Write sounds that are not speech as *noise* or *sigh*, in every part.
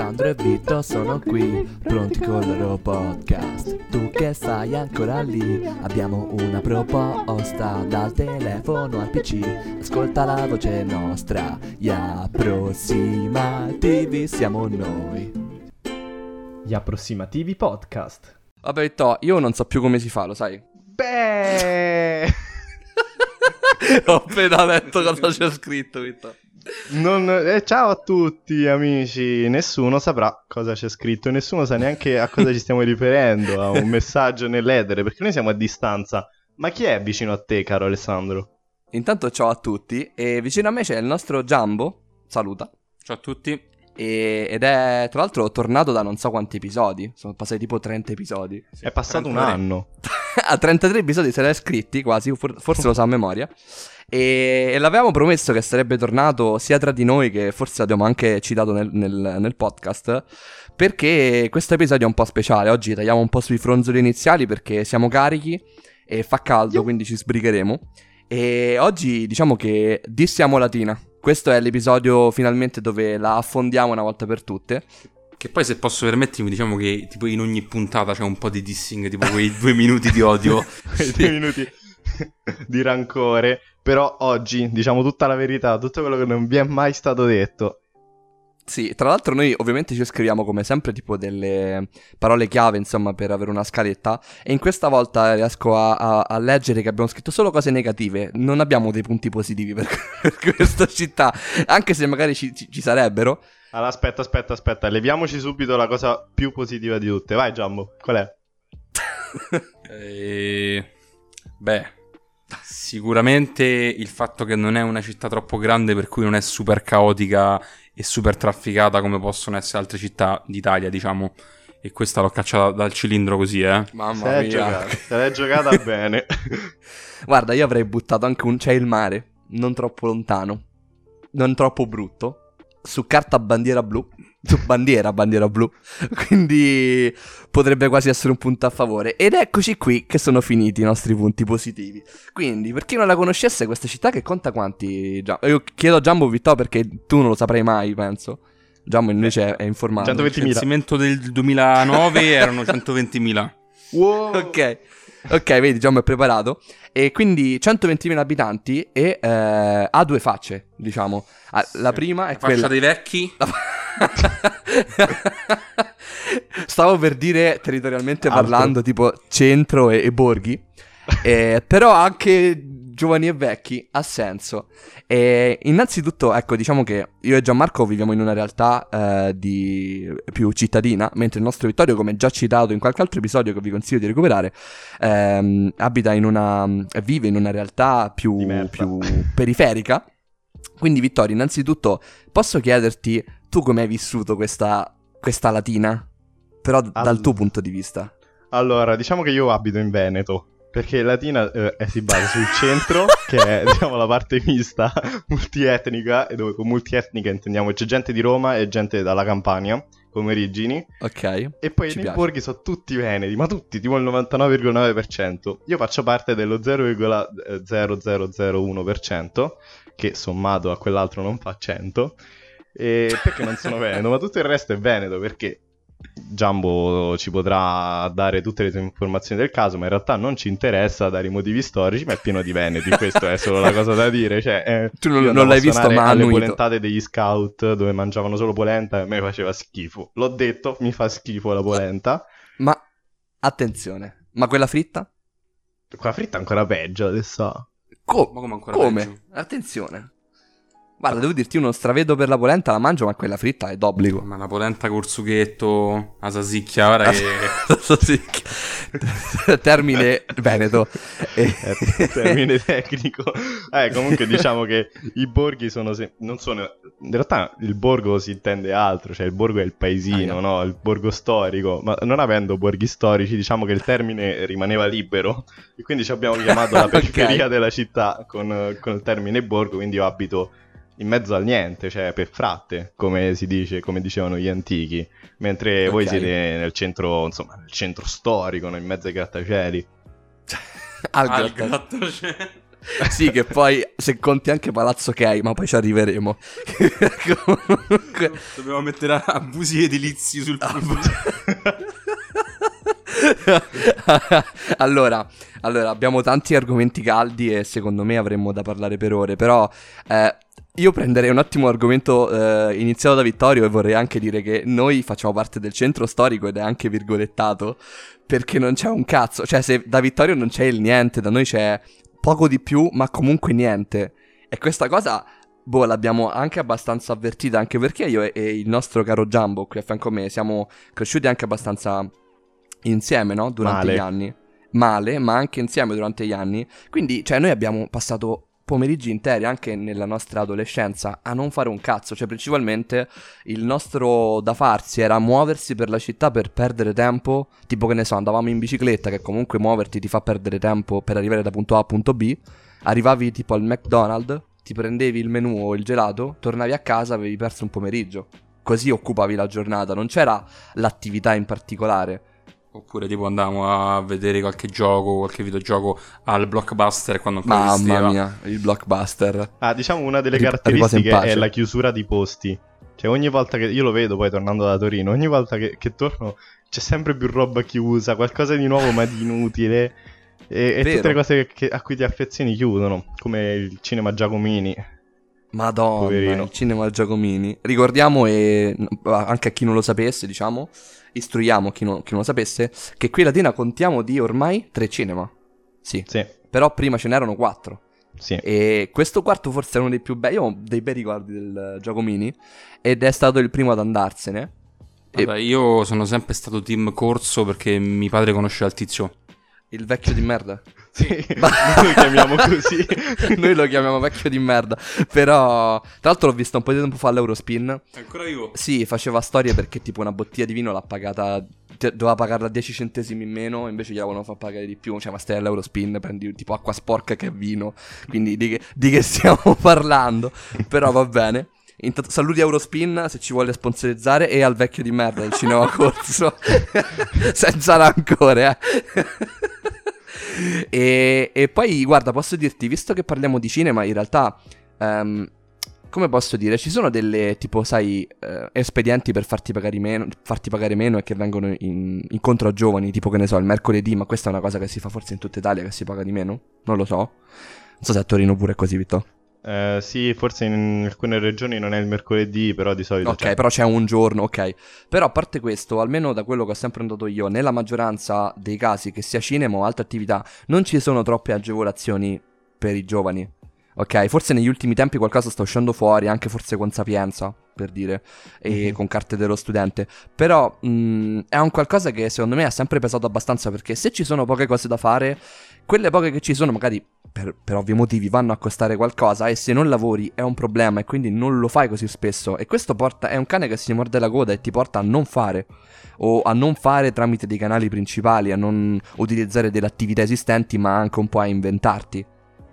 Alessandro e Vito sono qui, pronti con il loro podcast. Tu che stai ancora lì, abbiamo una proposta dal telefono al PC. Ascolta la voce nostra, gli approssimativi siamo noi. Gli approssimativi podcast. Vabbè, Vito, io non so più come si fa, lo sai? Beh! *laughs* Ho appena letto cosa c'è scritto, Vito. Non, eh, ciao a tutti amici, nessuno saprà cosa c'è scritto, nessuno sa neanche a cosa ci stiamo riferendo, a un messaggio nell'edere, perché noi siamo a distanza. Ma chi è vicino a te, caro Alessandro? Intanto ciao a tutti e vicino a me c'è il nostro Jumbo, saluta. Ciao a tutti. E- ed è tra l'altro tornato da non so quanti episodi, sono passati tipo 30 episodi. è passato un 33. anno. *laughs* a 33 episodi se l'è scritti quasi, for- forse lo sa a memoria. E, e l'avevamo promesso che sarebbe tornato sia tra di noi che forse l'abbiamo anche citato nel, nel- nel podcast. Perché questo episodio è un po' speciale. Oggi tagliamo un po' sui fronzoli iniziali perché siamo carichi e fa caldo, quindi ci sbrigheremo. E oggi diciamo che dissiamo latina. Questo è l'episodio finalmente dove la affondiamo una volta per tutte. Che poi se posso permettermi, diciamo che tipo in ogni puntata c'è un po' di dissing, tipo quei due minuti di odio. *laughs* Quei due minuti di rancore. Però oggi diciamo tutta la verità, tutto quello che non vi è mai stato detto. Sì, tra l'altro noi ovviamente ci scriviamo come sempre tipo delle parole chiave, insomma, per avere una scaletta e in questa volta riesco a, a- a leggere che abbiamo scritto solo cose negative, non abbiamo dei punti positivi per, *laughs* per questa città, anche se magari ci, ci- ci sarebbero. Allora, aspetta, aspetta, aspetta, leviamoci subito la cosa più positiva di tutte. Vai, Giambo, qual è? *laughs* E... Beh, sicuramente il fatto che non è una città troppo grande per cui non è super caotica e super trafficata come possono essere altre città d'Italia, diciamo. E questa l'ho cacciata dal cilindro così, eh. Se Mamma l'hai mia. giocata, *laughs* se l'hai giocata bene. *laughs* Guarda, io avrei buttato anche un c'è il mare, non troppo lontano, non troppo brutto, su carta bandiera blu, su bandiera bandiera blu, *laughs* quindi potrebbe quasi essere un punto a favore. Ed eccoci qui che sono finiti i nostri punti positivi. Quindi, per chi non la conoscesse, questa città che conta quanti... Io chiedo a Giambo Vittorio perché tu non lo saprai mai, penso. Giambo invece è informato. 120.000. Il censimento del 2009 *laughs* erano 120.000. Wow. Ok, ok, vedi, Giambo è preparato. E quindi 120.000 abitanti e eh, ha due facce, diciamo. Ah, La prima è La faccia quella... dei vecchi. La fa- *laughs* Stavo per dire territorialmente Altro. parlando tipo centro e, e borghi, Eh, però anche giovani e vecchi ha senso. E innanzitutto, ecco, diciamo che io e Gianmarco viviamo in una realtà eh, di più cittadina, mentre il nostro Vittorio, come già citato in qualche altro episodio che vi consiglio di recuperare, ehm, abita in una. vive in una realtà più, più periferica. Quindi, Vittorio, innanzitutto, posso chiederti tu come hai vissuto questa, questa latina? Però d- dal All- tuo punto di vista. Allora, diciamo che io abito in Veneto. Perché Latina eh, si basa sul *laughs* centro, che è diciamo la parte mista, *laughs* multietnica, e dove con multietnica intendiamo c'è gente di Roma e gente dalla Campania, come origini. Ok. E poi piace. borghi sono tutti veneti, ma tutti, tipo il 99,9%. Io faccio parte dello 0,0001%, che sommato a quell'altro non fa 100. E perché non sono veneto, ma tutto il resto è veneto, perché Giambo ci potrà dare tutte le informazioni del caso, ma in realtà non ci interessa dare i motivi storici, ma è pieno di veneti, questo è solo la cosa da dire. Cioè, eh, Tu non- non l'hai visto, ma annuito. polentate degli scout dove mangiavano solo polenta e a me faceva schifo. L'ho detto, mi fa schifo la polenta. Ma attenzione, ma quella fritta? Quella fritta è ancora peggio adesso. Co- Ma come ancora come? peggio? Attenzione. Guarda, devo dirti, uno stravedo per la polenta la mangio, ma quella fritta è d'obbligo. Ma la polenta col sughetto, la sasicchia, guarda che... *laughs* Sì. *laughs* Termine veneto. E- È termine tecnico. Eh, comunque diciamo che i borghi sono se- non sono in realtà il borgo si intende altro, cioè il borgo è il paesino, Ah, no? Il borgo storico, ma non avendo borghi storici, diciamo che il termine rimaneva libero e quindi ci abbiamo chiamato la *laughs* periferia della città con, con il termine borgo, quindi io abito in mezzo al niente, cioè per fratte, come si dice, come dicevano gli antichi, mentre voi Ok. siete nel centro, insomma, nel centro storico, no? in mezzo ai grattacieli. *laughs* Al il gratta- grattacielo. sì, che poi se conti anche Palazzo ok, ma poi ci arriveremo. *laughs* Comunque... Dobbiamo mettere abusi edilizi sul punto. *laughs* allora, allora, abbiamo tanti argomenti caldi e secondo me avremmo da parlare per ore, però eh, io prenderei un attimo l'argomento eh, iniziato da Vittorio e vorrei anche dire che noi facciamo parte del centro storico ed è anche virgolettato perché non c'è un cazzo, cioè se da Vittorio non c'è il niente, da noi c'è poco di più, ma comunque niente. E questa cosa boh, l'abbiamo anche abbastanza avvertita, anche perché io e, e il nostro caro Jumbo qui a fianco a me siamo cresciuti anche abbastanza insieme, no? Durante Male. gli anni. Male, ma anche insieme durante gli anni. Quindi, cioè, noi abbiamo passato pomeriggi interi anche nella nostra adolescenza a non fare un cazzo, cioè principalmente il nostro da farsi era muoversi per la città per perdere tempo, tipo che ne so, andavamo in bicicletta che comunque muoverti ti fa perdere tempo per arrivare da punto A a punto B, arrivavi tipo al McDonald's, ti prendevi il menù o il gelato, tornavi a casa, avevi perso un pomeriggio. Così occupavi la giornata, non c'era l'attività in particolare. Oppure tipo andavamo a vedere qualche gioco, qualche videogioco al blockbuster quando ancora Mamma esisteva. mia, il blockbuster. Ah, diciamo una delle caratteristiche è la chiusura di posti. Cioè, ogni volta che io lo vedo poi tornando da Torino, ogni volta che, che torno c'è sempre più roba chiusa, qualcosa di nuovo ma di inutile. E, e tutte le cose che- a cui ti affezioni chiudono, come il cinema Giacomini. Madonna, Poverino. il cinema Giacomini. Ricordiamo e anche a chi non lo sapesse, diciamo, istruiamo chi, non- chi non lo sapesse, che qui a Latina contiamo di ormai tre cinema. Sì, Sì, però prima ce n'erano quattro. sì. E questo quarto forse è uno dei più belli, io ho dei bei ricordi del Giacomini, ed è stato il primo ad andarsene. E- Vabbè, io sono sempre stato team corso perché mio padre conosceva il tizio. Il vecchio di merda. *laughs* Sì, noi lo *laughs* chiamiamo così. Noi lo chiamiamo vecchio di merda. Però, tra l'altro, l'ho visto un po' di tempo fa all'Eurospin. Ancora vivo? Sì, faceva storie perché tipo una bottiglia di vino l'ha pagata te- doveva pagarla 10 centesimi in meno, invece gli avevano fatto pagare di più, cioè ma stai all'Eurospin, prendi tipo acqua sporca che è vino, quindi di che, di che stiamo *laughs* parlando? Però va bene. Intanto saluti Eurospin se ci vuole sponsorizzare e al vecchio di merda del cinema corso. Senza rancore, eh. *laughs* e, e poi guarda, posso dirti, visto che parliamo di cinema, in realtà ehm, come posso dire, ci sono delle tipo, sai, eh, espedienti per farti pagare meno, farti pagare meno e che vengono in- incontro a giovani, tipo che ne so, il mercoledì, ma questa è una cosa che si fa forse in tutta Italia che si paga di meno? Non lo so. Non so se a Torino pure è così, Vitto. Eh, sì, forse in alcune regioni non è il mercoledì, però di solito Ok, c'è. però c'è un giorno, ok. Però a parte questo, almeno da quello che ho sempre notato io, nella maggioranza dei casi, che sia cinema o altre attività, non ci sono troppe agevolazioni per i giovani. Ok, forse negli ultimi tempi qualcosa sta uscendo fuori, anche forse con Sapienza, per dire, e Mhm. con carte dello studente. Però mh, è un qualcosa che secondo me ha sempre pesato abbastanza, perché se ci sono poche cose da fare, quelle poche che ci sono magari per, per ovvi motivi vanno a costare qualcosa e se non lavori è un problema e quindi non lo fai così spesso e questo porta, è un cane che si morde la coda e ti porta a non fare o a non fare tramite dei canali principali, a non utilizzare delle attività esistenti ma anche un po' a inventarti.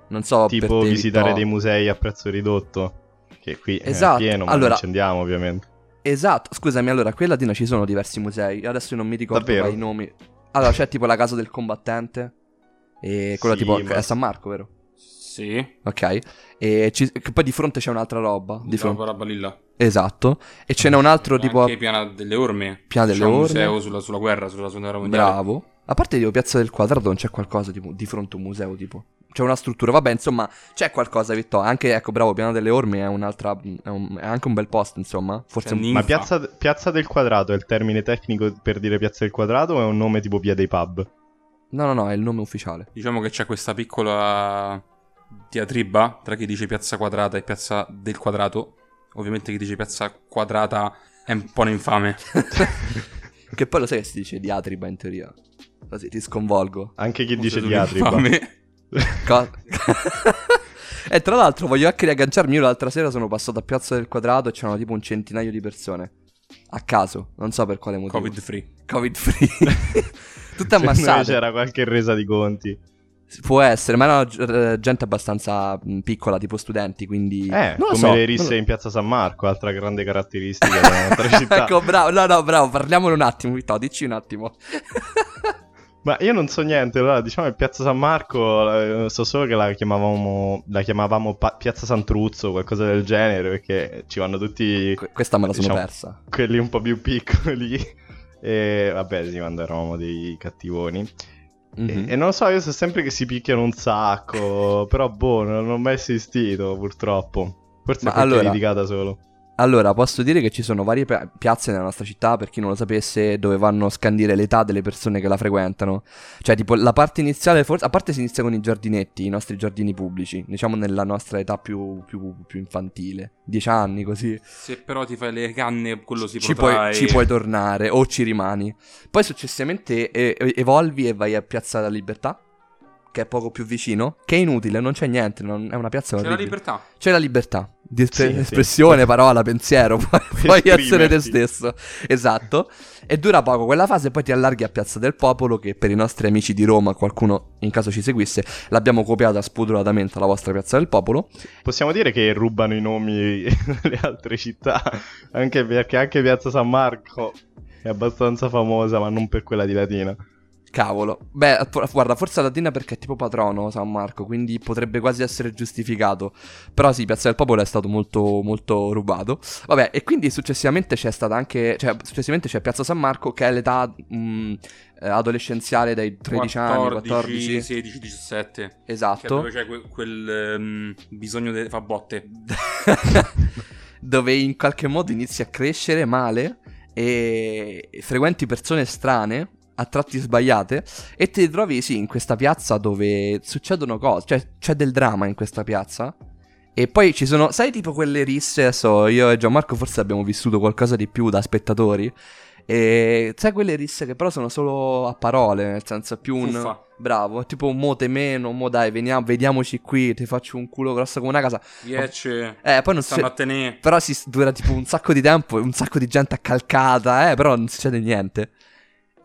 Non so Tipo te, visitare Vitto. dei musei a prezzo ridotto. Che qui Esatto, è pieno, ma allora- non ci andiamo ovviamente. Esatto, scusami, allora qui a Latina ci sono diversi musei, adesso non mi ricordo i nomi. Allora c'è tipo la casa del combattente e quella Sì, tipo ma- è San Marco, vero? Sì. Ok. E ci- poi di fronte c'è un'altra roba. Di fronte. roba lilla. Esatto. E ce n'è un altro tipo. Anche Piana delle Orme. Piana delle C'è un Orme. museo sulla, sulla guerra, sulla seconda guerra mondiale. Bravo. A parte tipo Piazza del Quadrato non c'è qualcosa tipo di fronte a un museo tipo. C'è una struttura, vabbè, insomma, c'è qualcosa, Vittorio. Anche, ecco, bravo, Piana delle Orme è un'altra. È, un- è anche un bel posto, insomma. Forse un-. Ma piazza, piazza del Quadrato è il termine tecnico per dire Piazza del Quadrato o è un nome tipo Via dei Pub? No, no, no, è il nome ufficiale. Diciamo che c'è questa piccola diatriba tra chi dice piazza quadrata e piazza del quadrato. Ovviamente chi dice piazza quadrata è un po' un infame. *laughs* che poi lo sai che si dice diatriba in teoria. Così ti sconvolgo. Anche chi dice diatriba. Co- *laughs* e tra l'altro voglio anche riagganciarmi. Io l'altra sera sono passato a Piazza del Quadrato e c'erano tipo un centinaio di persone. A caso, non so per quale motivo. Covid free. Covid free. *laughs* Tutte me ammassate. c'era qualche resa di conti. Può essere, ma erano gi- eh, gente abbastanza piccola, tipo studenti, quindi... Eh, non lo come so, le non risse lo- in Piazza San Marco, altra grande caratteristica *laughs* della nostra città. ecco, bravo, no, no, bravo, parliamone un attimo, Vittorio, dici un attimo. *laughs* Ma io non so niente, allora diciamo che Piazza San Marco, eh, so solo che la chiamavamo, la chiamavamo pa- Piazza Santruzzo, qualcosa del genere, perché ci vanno tutti Que- questa me la sono Diciamo- persa. quelli un po' più piccoli. E vabbè, quando eravamo dei cattivoni. Mhm. E, e non lo so, io so sempre che si picchiano un sacco, però boh, non ho mai assistito purtroppo. Forse Ma è allora- litigata solo. Allora, posso dire che ci sono varie pia- piazze nella nostra città, per chi non lo sapesse, dove vanno a scandire l'età delle persone che la frequentano. Cioè, tipo, la parte iniziale, forse, a parte si inizia con i giardinetti, i nostri giardini pubblici, diciamo nella nostra età più, più- più infantile, dieci anni così. Se però ti fai le canne, quello si Ci puoi, ci puoi tornare o ci rimani. Poi successivamente eh, evolvi e vai a Piazza della Libertà, che è poco più vicino, che è inutile, non c'è niente, non- è una piazza C'è la orribile. libertà. C'è la libertà di espre- Sì, sì. espressione, parola, pensiero, *laughs* puoi, puoi essere te stesso. Esatto. E dura poco quella fase, poi ti allarghi a Piazza del Popolo, che per i nostri amici di Roma, qualcuno in caso ci seguisse, l'abbiamo copiata spudoratamente la vostra Piazza del Popolo. Possiamo dire che rubano i nomi *laughs* delle altre città, anche perché anche Piazza San Marco è abbastanza famosa, ma non per quella di Latina. Cavolo. Beh, guarda, forse Latina perché è tipo patrono San Marco, quindi potrebbe quasi essere giustificato. Però sì, Piazza del Popolo è stato molto, molto rubato. Vabbè, e quindi successivamente c'è stata anche... Cioè, successivamente c'è Piazza San Marco, che è l'età mh, adolescenziale dai 13 anni, 14. 16, 17. Cioè, Esatto. dove c'è que- quel ehm, bisogno di fa botte. *laughs* dove in qualche modo inizi a crescere male e frequenti persone strane a tratti sbagliate e ti trovi sì in questa piazza dove succedono cose, cioè c'è del dramma in questa piazza e poi ci sono, sai tipo quelle risse, adesso io e Gianmarco forse abbiamo vissuto qualcosa di più da spettatori e sai quelle risse che però sono solo a parole, nel senso più un... Fuffa. Bravo, tipo un mo te meno, mo dai, veniamo, vediamoci qui, ti faccio un culo grosso come una casa. Riesce. Eh, poi non tenere. Però si dura tipo un sacco di tempo, un sacco di gente accalcata, eh, però non succede niente.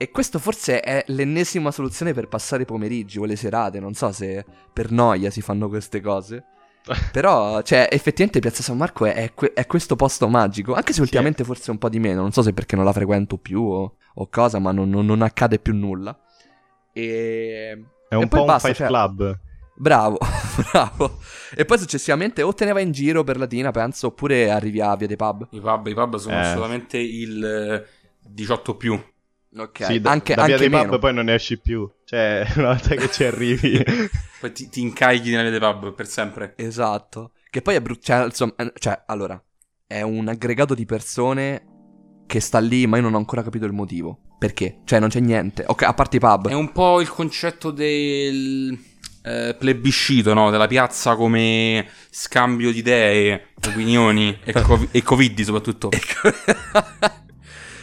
E questo forse è l'ennesima soluzione per passare i pomeriggi o le serate, non so se per noia si fanno queste cose. *laughs* Però, cioè, effettivamente Piazza San Marco è, è que- è questo posto magico, anche se ultimamente forse un po' di meno, non so se perché non la frequento più o, o cosa, ma non, non- non accade più nulla. E... È un e po' basta, un fight cioè- club. Bravo, *laughs* bravo. E poi successivamente o te ne vai in giro per Latina, penso, oppure arrivi a Via dei Pub. I pub, i pub sono Eh. assolutamente il eh, 18 più. Ok, Sì, da, anche, da via anche dei meno. pub poi non ne esci più. Cioè, *laughs* una volta che ci arrivi... *laughs* Poi ti, ti incarichi nelle dei pub per sempre. Esatto. Che poi è brutto. Cioè, insomma, eh, cioè, allora, è un aggregato di persone che sta lì, ma io non ho ancora capito il motivo. Perché? Cioè, non c'è niente. Ok, a parte i pub. È un po' il concetto del eh, plebiscito, no? Della piazza come scambio di idee, opinioni e, *laughs* co- e covid soprattutto.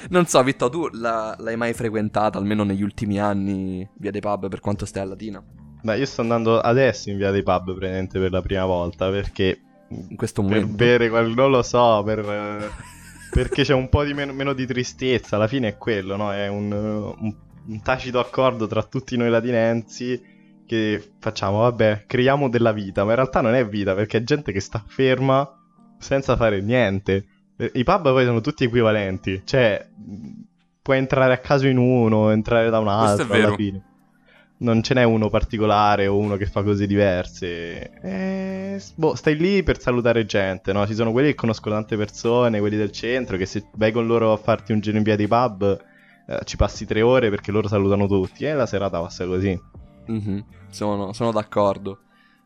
Non so, Vitto, tu la- l'hai mai frequentata, almeno negli ultimi anni, Via dei Pub, per quanto stai a Latina? Ma io sto andando adesso in via dei pub praticamente per la prima volta perché In questo per momento. bere qual- non lo so, per, *laughs* perché c'è un po' di meno, meno di tristezza, alla fine è quello, no? È un, un- un tacito accordo tra tutti noi latinensi che facciamo, vabbè, creiamo della vita, ma in realtà non è vita perché è gente che sta ferma senza fare niente. Eh, I pub poi sono tutti equivalenti, cioè puoi entrare a caso in uno, entrare da un Questo è altro alla vero. fine. Non ce n'è uno particolare o uno che fa cose diverse. S- boh, stai lì per salutare gente, no? Ci sono quelli che conoscono tante persone, quelli del centro, che se vai con loro a farti un giro in via di pub, eh, ci passi tre ore perché loro salutano tutti. E la serata passa così. Mhm, Sono, sono d'accordo.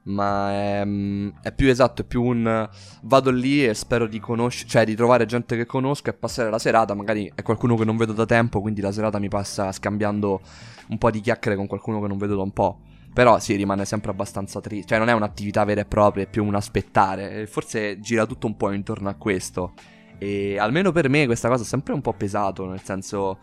Ma è, è più esatto, è più un vado lì e spero di conoscere, cioè di trovare gente che conosco e passare la serata. Magari è qualcuno che non vedo da tempo, quindi la serata mi passa scambiando un po' di chiacchiere con qualcuno che non vedo da un po'. Però sì, rimane sempre abbastanza triste. Cioè, non è un'attività vera e propria, è più un aspettare. Forse gira tutto un po' intorno a questo. E almeno per me questa cosa è sempre un po' pesato, nel senso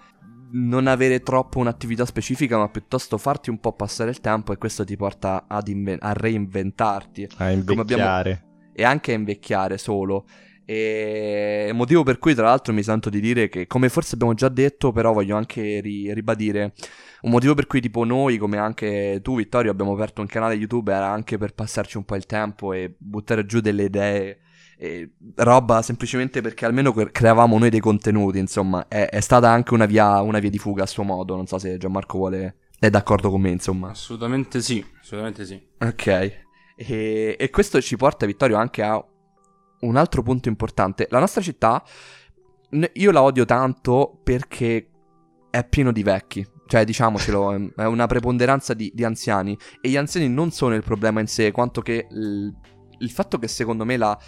non avere troppo un'attività specifica, ma piuttosto farti un po' passare il tempo e questo ti porta ad inven- a reinventarti A Come abbiamo- invecchiare. e anche a invecchiare solo. E motivo per cui, tra l'altro, mi sento di dire che, come forse abbiamo già detto, però voglio anche ri- ribadire. Un motivo per cui, tipo, noi, come anche tu, Vittorio, abbiamo aperto un canale YouTube era anche per passarci un po' il tempo e buttare giù delle idee. E roba semplicemente perché almeno cre- creavamo noi dei contenuti. Insomma, è, è stata anche una via, una via di fuga a suo modo. Non so se Gianmarco vuole è d'accordo con me, insomma. Assolutamente sì, assolutamente sì. Ok. E, e questo ci porta, Vittorio, anche a un altro punto importante. La nostra città, io la odio tanto perché è pieno di vecchi. Cioè, diciamocelo, *laughs* è- è una preponderanza di, di anziani. E gli anziani non sono il problema in sé, quanto che il, il fatto che secondo me la,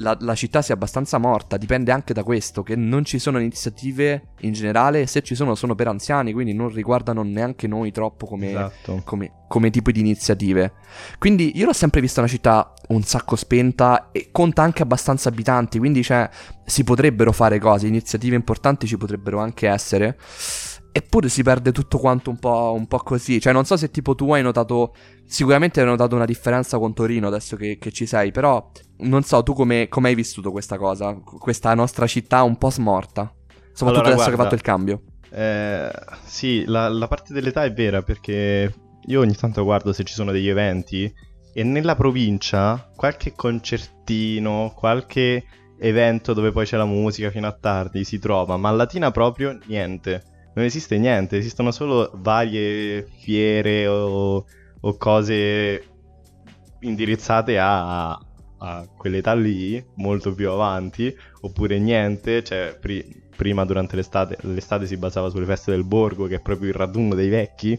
la- la città sia abbastanza morta dipende anche da questo, che non ci sono iniziative in generale, se ci sono sono per anziani, quindi non riguardano neanche noi troppo come, Esatto. come, come tipo di iniziative. Quindi io l'ho sempre vista una città un sacco spenta e conta anche abbastanza abitanti, quindi cioè, si potrebbero fare cose, iniziative importanti ci potrebbero anche essere. Eppure si perde tutto quanto un po', un po' così. Cioè, non so se tipo tu hai notato. Sicuramente hai notato una differenza con Torino adesso che, che ci sei. Però non so, tu come, come hai vissuto questa cosa? Questa nostra città un po' smorta. Soprattutto Allora, adesso che hai guarda, fatto il cambio. Eh, sì, la, la parte dell'età è vera perché io ogni tanto guardo se ci sono degli eventi e nella provincia qualche concertino, qualche evento dove poi c'è la musica fino a tardi si trova, ma a Latina proprio niente. Non esiste niente, esistono solo varie fiere o, o cose indirizzate a, a quell'età lì, molto più avanti, oppure niente, cioè pri- prima durante l'estate, l'estate si basava sulle feste del borgo, che è proprio il raduno dei vecchi,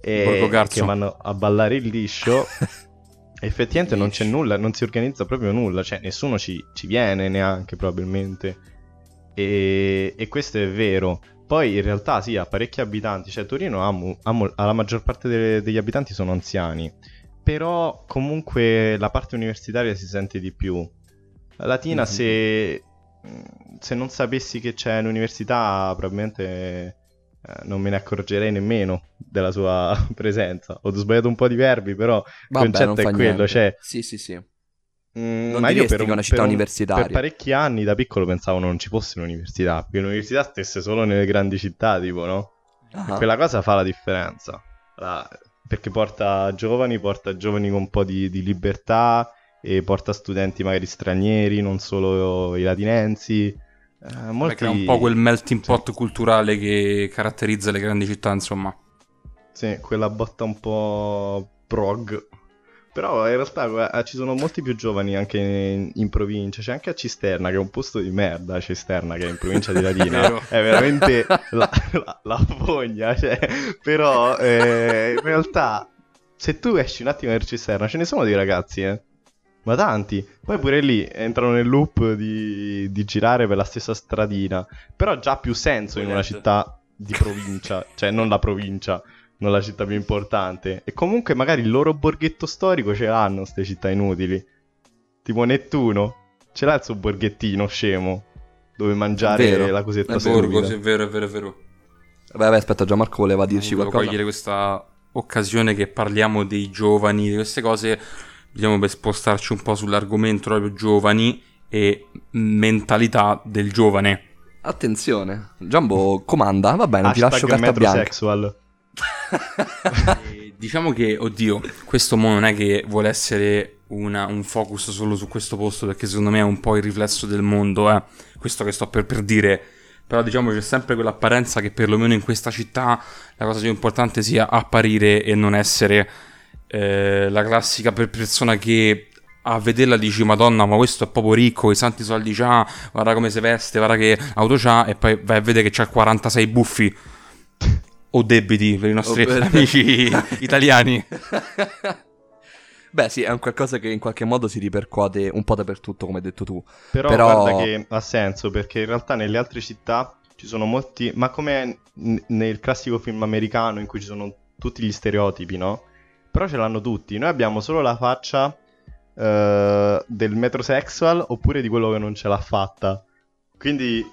e che vanno a ballare il liscio. *laughs* Effettivamente non c'è nulla, non si organizza proprio nulla, cioè nessuno ci, ci viene neanche probabilmente. E, e questo è vero. Poi in realtà sì, ha parecchi abitanti, cioè Torino ha, mu- ha mo- ha la maggior parte delle- degli abitanti sono anziani, però comunque la parte universitaria si sente di più. La Latina Mhm. se, se non sapessi che c'è l'università probabilmente eh, non me ne accorgerei nemmeno della sua *laughs* presenza. Ho sbagliato un po' di verbi, però Vabbè, concetto è quello, cioè- Sì, sì, sì. Mm, Non ma io per che un- una città per un- universitaria. Per parecchi anni da piccolo pensavo non ci fosse un'università, perché l'università stesse solo nelle grandi città, tipo, no? Ah. Quella cosa fa la differenza. La- Perché porta giovani, porta giovani con un po' di, di libertà e porta studenti magari stranieri, non solo i latinensi. Eh, Molti... molti... È un po' quel melting Sì. pot culturale che caratterizza le grandi città, insomma. Sì, quella botta un po' prog. Però in realtà guarda, ci sono molti più giovani anche in, in provincia. C'è anche a Cisterna, che è un posto di merda. Cisterna, che è in provincia di *laughs* Latina. È veramente la, la, la fogna. Cioè, però eh, in realtà, se tu esci un attimo da Cisterna, ce ne sono dei ragazzi, eh. Ma tanti. Poi pure lì entrano nel loop di, di girare per la stessa stradina. Però ha già più senso in una città di provincia. cioè, non la provincia non la città più importante. E comunque magari il loro borghetto storico ce l'hanno queste città inutili. Tipo Nettuno, ce l'ha il suo borghettino scemo dove mangiare Vero, la cosetta è stupida. Borgo, sì, è vero, è vero, è vero. Vabbè, aspetta, Gianmarco voleva dirci Volevo qualcosa. cogliere questa occasione che parliamo dei giovani, di queste cose, diciamo per spostarci un po' sull'argomento proprio giovani e mentalità del giovane. Attenzione, Giambo comanda, va bene, ti lascio carta bianca. metrosexual. Diciamo che, oddio, questo mo non è che vuole essere una- un focus solo su questo posto, perché secondo me è un po' il riflesso del mondo, eh. Questo che sto per, per dire. Però diciamo c'è sempre quell'apparenza che perlomeno in questa città la cosa più importante sia apparire e non essere eh, la classica per persona che a vederla dici madonna ma questo è proprio ricco, i santi soldi c'ha, guarda come si veste, guarda che auto c'ha e poi vai a vedere che c'ha 46 buffi o debiti per i nostri O- amici *laughs* italiani. Beh, sì, è un qualcosa che in qualche modo si ripercuote un po' dappertutto, come hai detto tu. Però, Però- guarda che ha senso perché in realtà nelle altre città ci sono molti, ma come n- nel classico film americano in cui ci sono tutti gli stereotipi, no? Però ce l'hanno tutti. Noi abbiamo solo la faccia eh, del metrosexual oppure di quello che non ce l'ha fatta. Quindi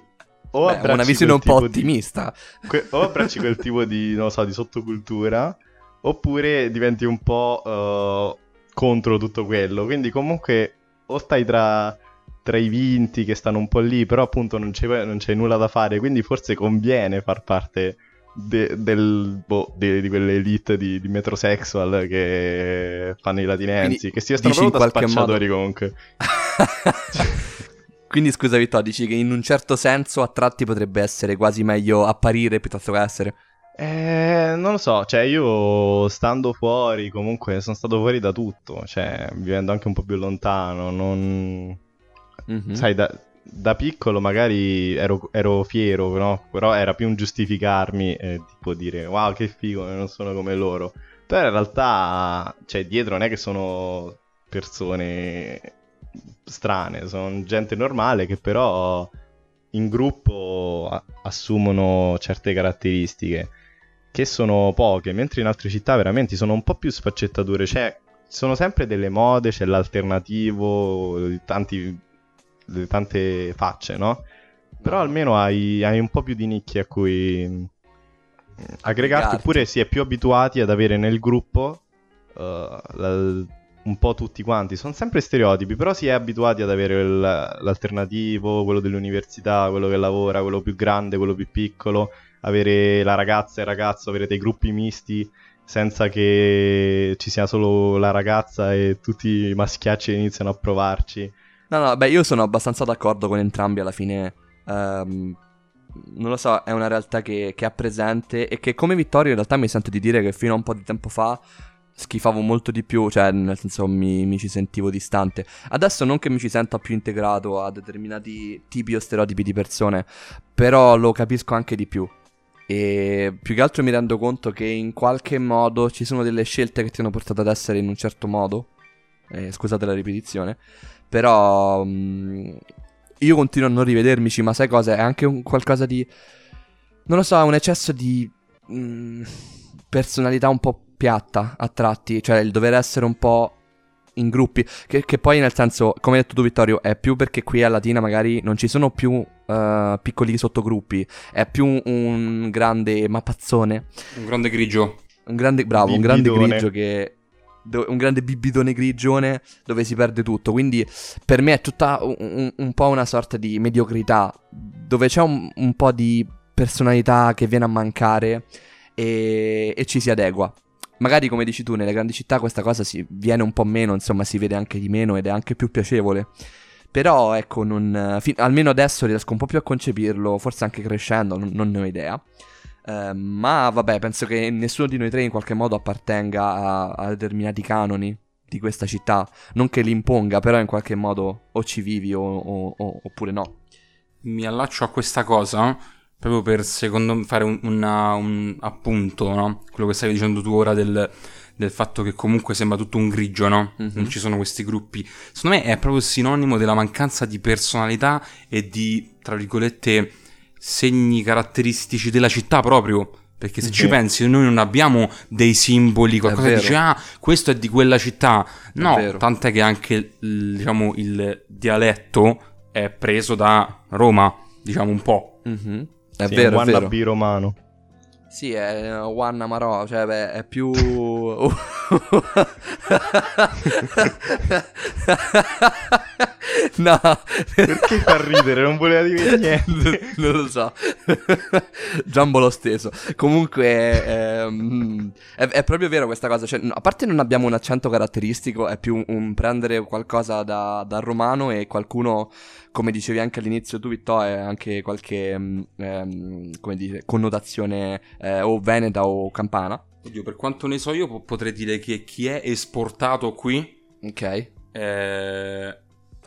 o Beh, una visione un po' tipo di- ottimista. que- o abbracci quel tipo di, non so, di sottocultura, oppure diventi un po' eh, contro tutto quello. Quindi comunque o stai tra, tra i vinti che stanno un po' lì, però appunto non c'è, non c'è nulla da fare, quindi forse conviene far parte de- del, boh, de- di quelle elite di, di metrosexual che fanno i latinensi, Quindi che si in proprio da spacciatori comunque. *laughs* *laughs* Quindi scusa Vittorio, dici che in un certo senso a tratti potrebbe essere quasi meglio apparire piuttosto che essere. Eh, non lo so, cioè io stando fuori, comunque sono stato fuori da tutto, cioè vivendo anche un po' più lontano, non... Mhm. Sai, da, da piccolo magari ero, ero fiero, no? Però era più un giustificarmi e tipo dire wow che figo, non sono come loro. Però in realtà, cioè dietro non è che sono persone strane, sono gente normale che però in gruppo a- assumono certe caratteristiche che sono poche, mentre in altre città veramente sono un po' più sfaccettature, cioè sono sempre delle mode, c'è l'alternativo, tanti, tante facce, no? Però almeno hai, hai un po' più di nicchie a cui mm, aggregarti, oppure si è più abituati ad avere nel gruppo uh, la- un po' tutti quanti. Sono sempre stereotipi, però si è abituati ad avere il- l'alternativo, quello dell'università, quello che lavora, quello più grande, quello più piccolo, avere la ragazza e il ragazzo, avere dei gruppi misti senza che ci sia solo la ragazza e tutti i maschiacci iniziano a provarci. No, no, beh, io sono abbastanza d'accordo con entrambi alla fine. ehm, non lo so, è una realtà che ha presente e che come Vittorio in realtà mi sento di dire che fino a un po' di tempo fa schifavo molto di più, cioè nel senso mi, mi ci sentivo distante. Adesso non che mi ci senta più integrato a determinati tipi o stereotipi di persone, però lo capisco anche di più. E più che altro mi rendo conto che in qualche modo ci sono delle scelte che ti hanno portato ad essere in un certo modo. Eh, scusate la ripetizione. Però mm, io continuo a non rivedermici, ma sai cosa? È anche un qualcosa di... Non lo so, un eccesso di mm, personalità un po' piatta a tratti, cioè il dover essere un po' in gruppi, che, che poi nel senso, come hai detto tu Vittorio, è più perché qui a Latina magari non ci sono più eh, piccoli sottogruppi, è più un, un grande mappazzone, Un grande grigio. un grande, bravo, un grande Bibidone. grigio che... un grande bibidone grigione dove si perde tutto. Quindi per me è tutta un, un- un po' una sorta di mediocrità. Dove c'è un, un po' di personalità che viene a mancare e, e ci si adegua. Magari come dici tu, nelle grandi città questa cosa si viene un po' meno, insomma, si vede anche di meno ed è anche più piacevole. Però ecco, non, fi- almeno adesso riesco un po' più a concepirlo, forse anche crescendo, non, non ne ho idea. Eh, ma vabbè, penso che nessuno di noi tre in qualche modo appartenga a, a determinati canoni di questa città. Non che li imponga, però in qualche modo o ci vivi o, o- o- oppure no. mi allaccio a questa cosa proprio per secondo me fare un, una- un appunto, no? Quello che stavi dicendo tu ora del, del fatto che comunque sembra tutto un grigio, no? Mhm. Non ci sono questi gruppi. Secondo me è proprio sinonimo della mancanza di personalità e di, tra virgolette, segni caratteristici della città proprio. Perché se Sì. ci pensi, noi non abbiamo dei simboli, qualcosa che dice, ah, questo è di quella città. No, tant'è che anche diciamo, il dialetto è preso da Roma, diciamo un po'. Mhm. È Sì, vero, è vero. wannabe romano. Sì, è Juan Amarò, cioè beh, è più... *laughs* no, Perché fa ridere? Non voleva dire *laughs* niente. non lo so. Giambo l'ho steso. Comunque, ehm, è, è proprio vero questa cosa. Cioè, a parte non abbiamo un accento caratteristico, è più un, un prendere qualcosa da, dal romano e qualcuno, come dicevi anche all'inizio tu, Vittorio, anche qualche, mm, ehm, come dire, connotazione eh, o veneta o campana. Oddio, per quanto ne so io po- potrei dire che chi è esportato qui Ok. eh,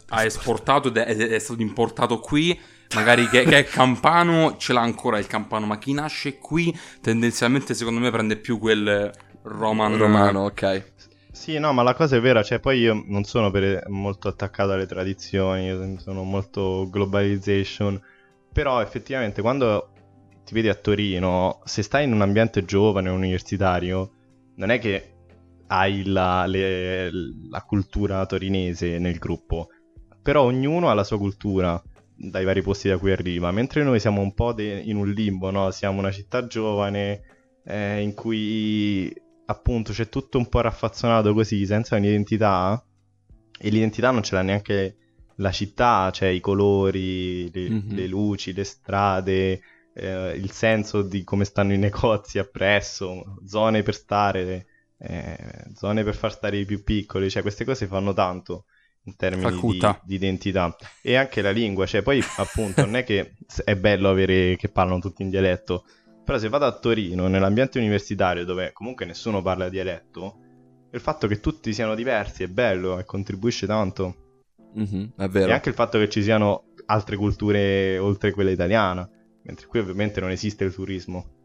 ha esportato ed è, è stato importato qui. Magari che, che è campano, ce l'ha ancora il campano, ma chi nasce qui tendenzialmente secondo me prende più quel roman Romano, ok. Sì, no, ma la cosa è vera, cioè poi io non sono per- molto attaccato alle tradizioni, io sono molto globalization, però effettivamente quando ti vedi a Torino, se stai in un ambiente giovane, universitario, non è che hai la, le- la cultura torinese nel gruppo, però ognuno ha la sua cultura dai vari posti da cui arriva, mentre noi siamo un po' de- in un limbo, no? Siamo una città giovane eh, in cui appunto c'è tutto un po' raffazzonato così, senza un'identità, e l'identità non ce l'ha neanche la città, cioè i colori, le, Mhm. le luci, le strade, eh, il senso di come stanno i negozi appresso, zone per stare, eh, zone per far stare i più piccoli, cioè queste cose fanno tanto in termini di, di identità. E anche la lingua, cioè poi appunto non è che è bello avere che parlano tutti in dialetto, Però se vado a Torino, nell'ambiente universitario, dove comunque nessuno parla dialetto, il fatto che tutti siano diversi è bello e contribuisce tanto. Mhm, è vero. E anche il fatto che ci siano altre culture oltre quella italiana. Mentre qui ovviamente non esiste il turismo.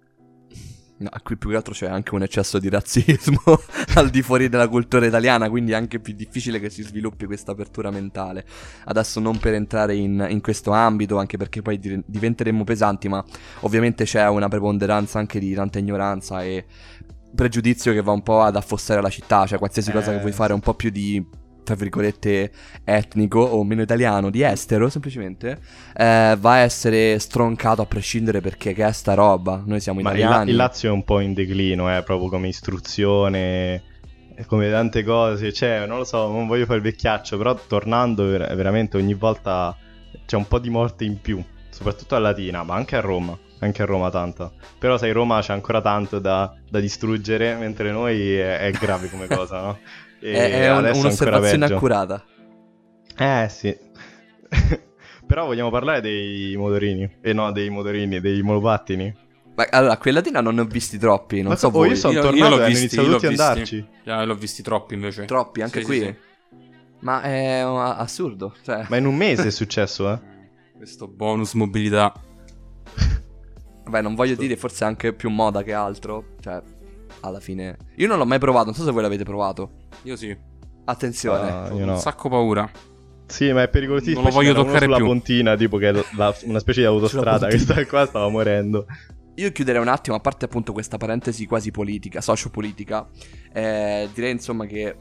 No, qui più che altro c'è anche un eccesso di razzismo *laughs* al di fuori della cultura italiana, quindi è anche più difficile che si sviluppi questa apertura mentale. Adesso non per entrare in, in questo ambito, anche perché poi di- diventeremo pesanti, ma ovviamente c'è una preponderanza anche di tanta ignoranza e pregiudizio che va un po' ad affossare la città, cioè qualsiasi cosa che Eh, vuoi fare un po' più di tra virgolette etnico o meno italiano, di estero semplicemente, eh, va a essere stroncato a prescindere perché che è sta roba, noi siamo Ma il, italiani. La- il Lazio è un po' in declino, eh, proprio come istruzione, come tante cose. Cioè, non lo so, non voglio fare il vecchiaccio, però tornando ver- veramente ogni volta c'è un po' di morte in più, soprattutto a Latina, ma anche a Roma. Anche a Roma tanta. Però sai, Roma c'è ancora tanto da, da distruggere, mentre noi è, è grave come *laughs* cosa, no? E È, è un- un'osservazione accurata. Eh sì. *laughs* Però vogliamo parlare dei motorini. Eh no, dei motorini, dei monopattini. Ma allora, quella latina non ne ho visti troppi, non Ma so oh, voi. io sono Io- io tornato l'ho e hanno visti, iniziato tutti ad visti. andarci. Ah, l'ho visti troppi invece. Troppi, anche Sì, qui. sì, sì. Ma è assurdo. Cioè, Ma in un mese è successo, eh? *laughs* Questo bonus mobilità. vabbè, non voglio dire forse anche più moda che altro. Cioè, alla fine. Io non l'ho mai provato, non so se voi l'avete provato. Io sì. Attenzione. Ah, Ho io un no. sacco paura. Sì, ma è pericolosissimo. Non lo voglio c'era uno toccare sulla più. pontina, tipo che è la- una specie di autostrada che sta qua, stava morendo. Io chiuderei un attimo, a parte appunto questa parentesi quasi politica, sociopolitica. Eh, direi insomma che.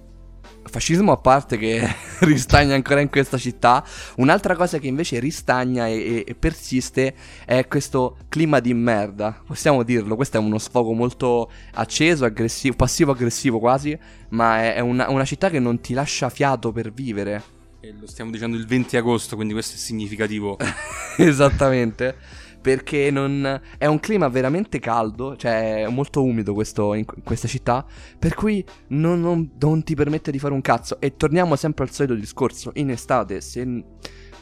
Fascismo a parte che *laughs* ristagna ancora in questa città, un'altra cosa che invece ristagna e, e- persiste è questo clima di merda. Possiamo dirlo, questo è uno sfogo molto acceso, aggressivo, passivo-aggressivo quasi, ma è, è una, una città che non ti lascia fiato per vivere. E lo stiamo dicendo il 20 agosto, quindi questo è significativo. *laughs* Esattamente. Perché non... è un clima veramente caldo, cioè molto umido questo, in, questa città, per cui non, non- non ti permette di fare un cazzo. E torniamo sempre al solito discorso, in estate se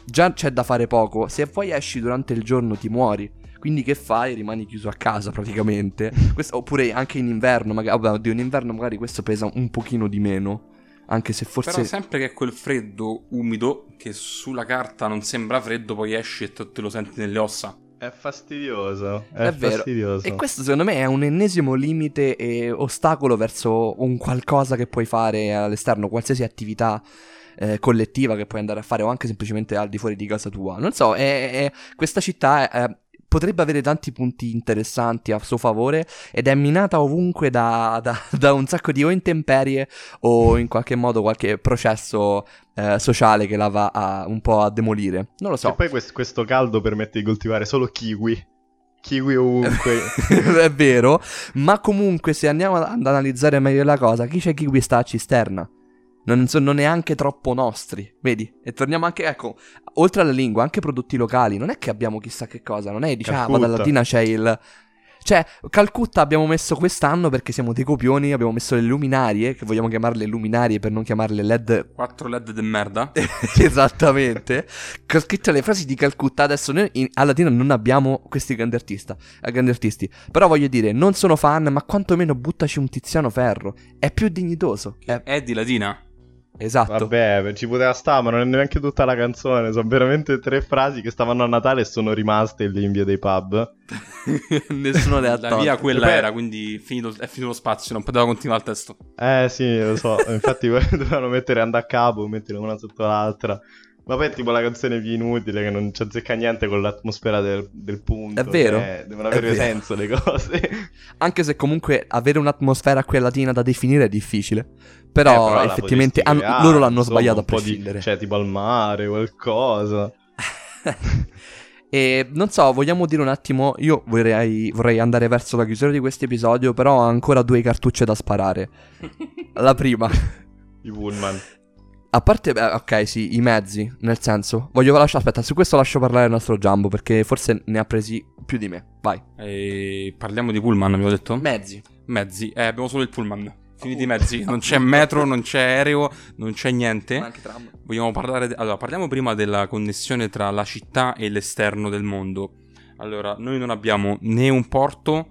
già c'è da fare poco, se poi esci durante il giorno ti muori. Quindi che fai? Rimani chiuso a casa praticamente. *laughs* Questo- oppure anche in inverno, magari, vabbè, oddio, in inverno magari questo pesa un pochino di meno. Anche se forse... Però sempre che è quel freddo umido, che sulla carta non sembra freddo, poi esci e te lo senti nelle ossa. È fastidioso. È, È fastidioso. E questo secondo me è un ennesimo limite e ostacolo verso un qualcosa che puoi fare all'esterno, qualsiasi attività eh, collettiva che puoi andare a fare o anche semplicemente al di fuori di casa tua. Non so, è- è- questa città è- potrebbe avere tanti punti interessanti a suo favore ed è minata ovunque da, da- *laughs* da un sacco di o intemperie o in qualche modo qualche processo eh, sociale che la va a, un po' a demolire. Non lo so. E poi quest- questo caldo permette di coltivare solo kiwi. Kiwi ovunque. *laughs* è vero, ma comunque se andiamo ad analizzare meglio la cosa, chi c'è chi qui sta a cisterna? Non sono neanche troppo nostri, vedi? E torniamo anche, ecco, oltre alla lingua, anche prodotti locali. Non è che abbiamo chissà che cosa, non è, diciamo, ah, vado. Latina c'è il... Cioè, Calcutta abbiamo messo quest'anno perché siamo dei copioni, abbiamo messo le luminarie, che vogliamo chiamarle luminarie per non chiamarle LED 4 LED de merda. *laughs* Esattamente. Ho scritto le frasi di Calcutta. Adesso noi in- a Latino non abbiamo questi grandi, artista, eh, grandi artisti. Però voglio dire, non sono fan, ma quantomeno buttaci un Tiziano Ferro. È più dignitoso. È- È di Latina. Esatto. Vabbè, ci poteva stare, ma non è neanche tutta la canzone. Sono veramente tre frasi che stavano a Natale e sono rimaste lì in via dei pub. *laughs* Nessuno le ha La tolte. via quella poi- era, quindi finito- è finito lo spazio, non poteva continuare il testo. Eh sì, lo so. Infatti *laughs* dovevano mettere and a capo, mettere una sotto l'altra. Ma poi è tipo la canzone più inutile che non ci azzecca niente con l'atmosfera del, del punto. È vero, cioè, devono avere vero. senso le cose. Anche se comunque avere un'atmosfera qui a Latina da definire è difficile. Però, Eh, però effettivamente hanno- loro l'hanno insomma, sbagliato a po' di- prescindere. cioè, tipo al mare, qualcosa. *laughs* E non so, vogliamo dire un attimo. Io vorrei, vorrei andare verso la chiusura di questo episodio, però ho ancora due cartucce da sparare. La prima. *laughs* I pullman. A parte, beh, ok, sì, i mezzi, nel senso, voglio lasciare, aspetta, su questo lascio parlare il nostro Jumbo, perché forse ne ha presi più di me, vai. E parliamo di pullman, abbiamo detto? Mezzi. Mezzi. Eh, abbiamo solo il pullman. Finiti i mezzi. Non c'è metro, non c'è aereo, non c'è niente. Ma anche tram. Vogliamo parlare. de- Allora, parliamo prima della connessione tra la città e l'esterno del mondo. Allora, noi non abbiamo né un porto,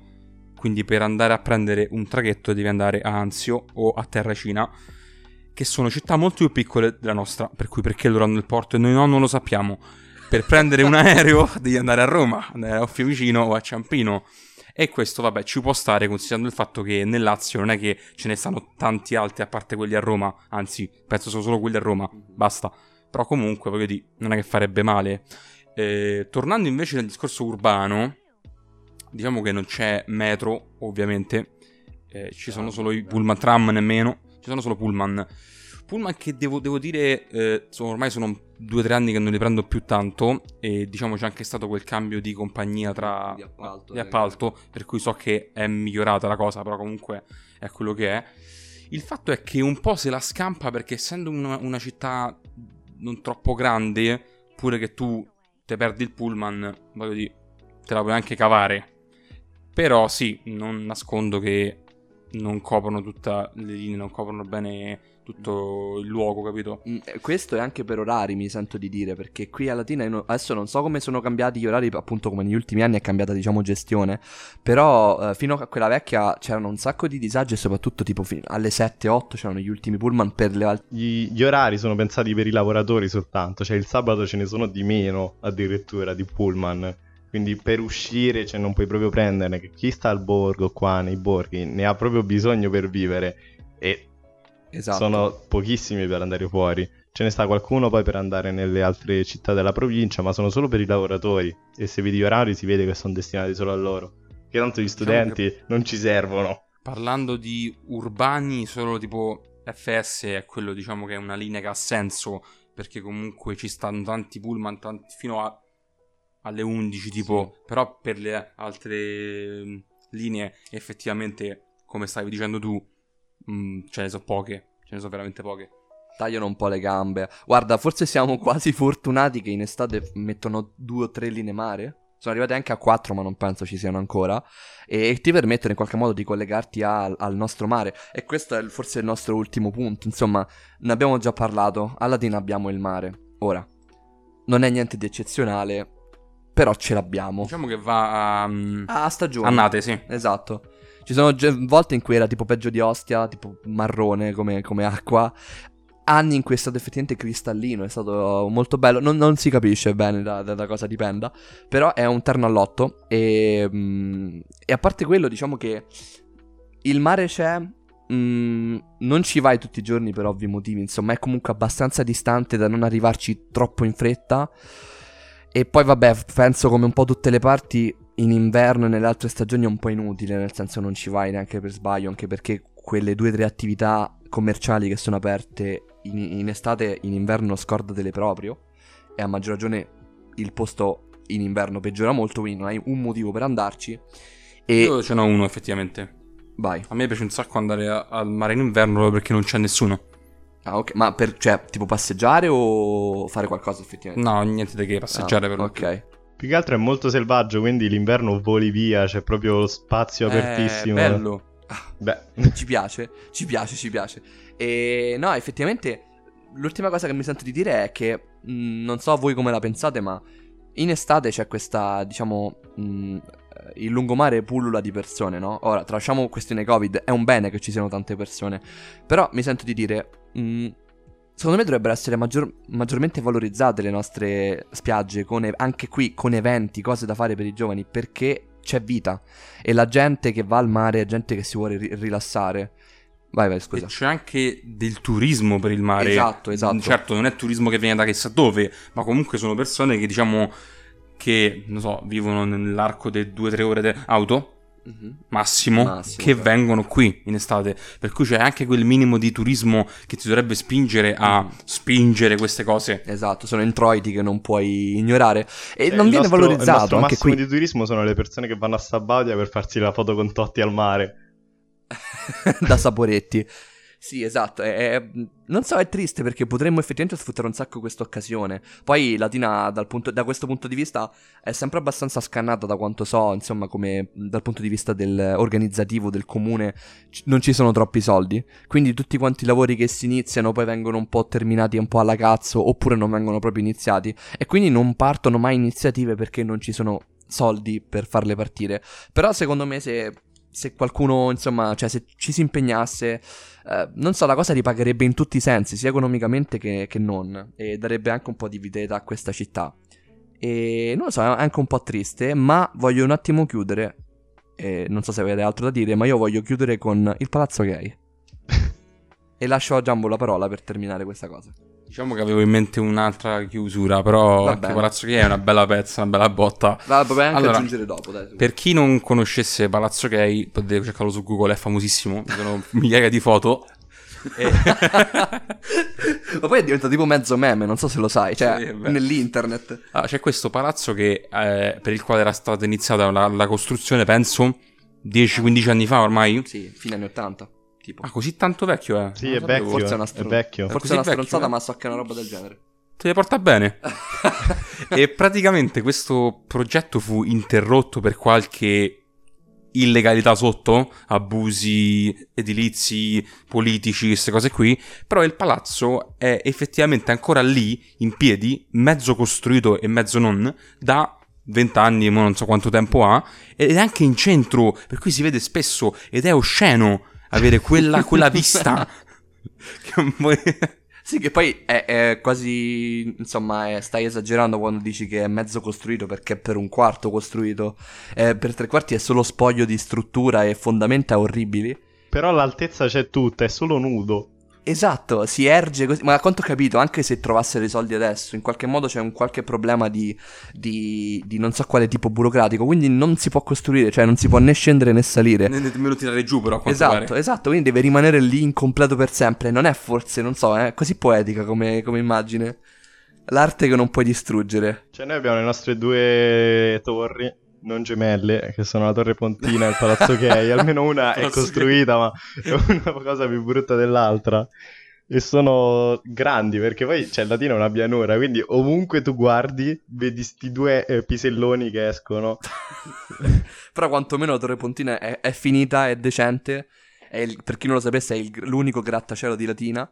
quindi per andare a prendere un traghetto devi andare a Anzio o a Terracina, che sono città molto più piccole della nostra, per cui perché loro hanno il porto e noi no, non lo sappiamo. Per prendere un aereo *laughs* devi andare a Roma, andare a Fiumicino o a Ciampino. E questo, vabbè, ci può stare considerando il fatto che nel Lazio non è che ce ne stanno tanti altri a parte quelli a Roma, anzi, penso sono solo quelli a Roma, basta. Però comunque, voglio dire, non è che farebbe male. Eh, tornando invece nel discorso urbano, diciamo che non c'è metro, ovviamente, eh, ci sono solo i pullman tram nemmeno, ci sono solo pullman. Pullman che devo, devo dire, eh, sono, ormai sono due o tre anni che non li prendo più tanto e diciamo c'è anche stato quel cambio di compagnia tra Di appalto, di appalto, per cui so che è migliorata la cosa, però comunque è quello che è. Il fatto è che un po' se la scampa perché essendo una, una città non troppo grande, pure che tu te perdi il pullman, voglio dire, te la puoi anche cavare. Però sì, non nascondo che non coprono tutte le linee, non coprono bene tutto il luogo, capito? Mm, eh, Questo è anche per orari, mi sento di dire, perché qui a Latina io no- adesso non so come sono cambiati gli orari, appunto come negli ultimi anni è cambiata, diciamo, gestione, però eh, fino a quella vecchia c'erano un sacco di disagi e soprattutto tipo alle 7-8 c'erano gli ultimi pullman per le altre... Gli, gli orari sono pensati per i lavoratori soltanto, cioè il sabato ce ne sono di meno addirittura di pullman. Quindi per uscire cioè, non puoi proprio prenderne, che chi sta al borgo qua, nei borghi, ne ha proprio bisogno per vivere e Esatto. sono pochissimi per andare fuori. Ce ne sta qualcuno poi per andare nelle altre città della provincia, ma sono solo per i lavoratori. E se vedi gli orari si vede che sono destinati solo a loro. Che tanto gli Diciamo studenti non ci servono. Parlando di urbani, solo tipo FS è quello, diciamo, che è una linea che ha senso, perché comunque ci stanno tanti pullman tanti- fino a- alle 11, tipo, però per le altre mm, linee effettivamente, come stavi dicendo tu, mm, ce ne sono poche, ce ne sono veramente poche. Tagliano un po' le gambe. Guarda, forse siamo quasi fortunati che in estate mettono due o tre linee mare. Sono arrivati anche a quattro, ma non penso ci siano ancora. E ti permettono in qualche modo di collegarti al, al nostro mare. E questo è forse il nostro ultimo punto. Insomma, ne abbiamo già parlato. A Latina abbiamo il mare. Ora, non è niente di eccezionale, però ce l'abbiamo. Diciamo che va a... mm, A stagione. Annate, sì. Esatto. Ci sono volte in cui era tipo peggio di Ostia, tipo marrone come, come acqua. Anni in cui è stato effettivamente cristallino, è stato molto bello. Non, non si capisce bene da, da- da cosa dipenda. Però è un terno all'otto. E, mm, e a parte quello, diciamo che il mare c'è. mm, non ci vai tutti i giorni per ovvi motivi. Insomma, è comunque abbastanza distante da non arrivarci troppo in fretta. E poi, vabbè, penso come un po' tutte le parti in inverno e nelle altre stagioni è un po' inutile, nel senso non ci vai neanche per sbaglio, anche perché quelle due o tre attività commerciali che sono aperte in, in estate, in inverno scordatele proprio, e a maggior ragione il posto in inverno peggiora molto, quindi non hai un motivo per andarci. E Io ce n'ho uno effettivamente. vai. A me piace un sacco andare a- al mare in inverno perché non c'è nessuno. Ah, ok, ma per, cioè, tipo passeggiare o fare qualcosa effettivamente? No, niente di che, passeggiare Ah, per lo più. Più che altro è molto selvaggio, quindi l'inverno voli via, c'è proprio lo spazio Eh, apertissimo. bello. Beh, *laughs* Ci piace, ci piace, ci piace. E no, effettivamente, l'ultima cosa che mi sento di dire è che mh, non so voi come la pensate, ma in estate c'è questa, diciamo, mh, il lungomare pullula di persone, no? Ora, tralasciamo questione Covid, è un bene che ci siano tante persone, però mi sento di dire, mh, secondo me dovrebbero essere maggior- maggiormente valorizzate le nostre spiagge, con e- anche qui con eventi, cose da fare per i giovani, perché c'è vita e la gente che va al mare è gente che si vuole ri- rilassare. Vai, vai, E scusa. c'è anche del turismo per il mare. Esatto, esatto. Certo, non è turismo che viene da chissà dove, ma comunque sono persone che diciamo che, non so, vivono nell'arco di 2-3 ore di auto. Massimo, Massimo, che però. vengono qui in estate. Per cui c'è anche quel minimo di turismo che ti dovrebbe spingere a Mhm. spingere queste cose. Esatto, sono introiti che non puoi ignorare e cioè, non il viene nostro- Il valorizzato nostro anche massimo qui. di turismo sono le persone che vanno a Sabaudia per farsi la foto con Totti al mare. *laughs* da Saporetti. Sì, esatto. è- è- non so, è triste perché potremmo effettivamente sfruttare un sacco questa occasione. Poi Latina, dal punto- da questo punto di vista, è sempre abbastanza scannata da quanto so, insomma, come dal punto di vista del organizzativo del comune c- non ci sono troppi soldi. Quindi tutti quanti i lavori che si iniziano poi vengono un po' terminati un po' alla cazzo oppure non vengono proprio iniziati. E quindi non partono mai iniziative perché non ci sono soldi per farle partire. Però secondo me se, se qualcuno, insomma, cioè se ci si impegnasse, eh, non so, la cosa ripagherebbe in tutti i sensi, sia economicamente che, che non, e darebbe anche un po' di vitalità a questa città. E non lo so, è anche un po' triste, ma voglio un attimo chiudere. E non so se avete altro da dire, ma io voglio chiudere con il palazzo gay. *laughs* e lascio a Giambo la parola per terminare questa cosa. Diciamo che avevo in mente un'altra chiusura, però anche. Palazzo Gay è una bella pezza, una bella botta. Va, vabbè, anche Allora, aggiungere dopo, dai. Per chi non conoscesse Palazzo Gay, potete cercarlo su Google, è famosissimo, ci sono *laughs* migliaia di foto. E- *laughs* Ma poi è diventato tipo mezzo meme, non so se lo sai, cioè Sì, nell'internet. Ah, c'è questo palazzo che, eh, per il quale era stata iniziata la, la costruzione, penso, 10-15 anni fa ormai. Sì, fine anni 80, tipo. Ah, così tanto vecchio è? Sì, è vecchio. Forse è una è str- vecchio. Forse è una vecchio, stronzata, eh? ma so che è una roba del genere. Te le porta bene. *laughs* e praticamente questo progetto fu interrotto per qualche illegalità sotto, abusi edilizi, politici, queste cose qui, però il palazzo è effettivamente ancora lì, in piedi, mezzo costruito e mezzo non, da 20 anni, non so quanto tempo ha, ed è anche in centro, per cui si vede spesso, ed è osceno avere quella, *laughs* quella vista. *laughs* che un po'- *laughs* Sì, che poi è, è quasi, insomma, è- stai esagerando quando dici che è mezzo costruito perché è per un quarto costruito. Eh, per tre quarti è solo spoglio di struttura e fondamenta orribili. Però l'altezza c'è tutta, è solo nudo. Esatto, si erge così. Ma a quanto ho capito, anche se trovassero i soldi adesso, in qualche modo c'è un qualche problema di, di, di non so quale tipo burocratico. Quindi non si può costruire, cioè non si può né scendere né salire. Ne- nemmeno tirare giù, però. a quanto Esatto, pare. esatto, quindi deve rimanere lì incompleto per sempre. Non è forse, non so, è così poetica come, come immagine. L'arte che non puoi distruggere. Cioè noi abbiamo le nostre due torri, non gemelle, che sono la Torre Pontina e il Palazzo Gay. *laughs* Almeno una è costruita, ma è una cosa più brutta dell'altra. E sono grandi perché poi c'è il latino è una pianura, quindi ovunque tu guardi vedi sti due eh, piselloni che escono. *laughs* Però quantomeno la Torre Pontina è, è finita, è decente. È il- per chi non lo sapesse, è il- l'unico grattacielo di Latina.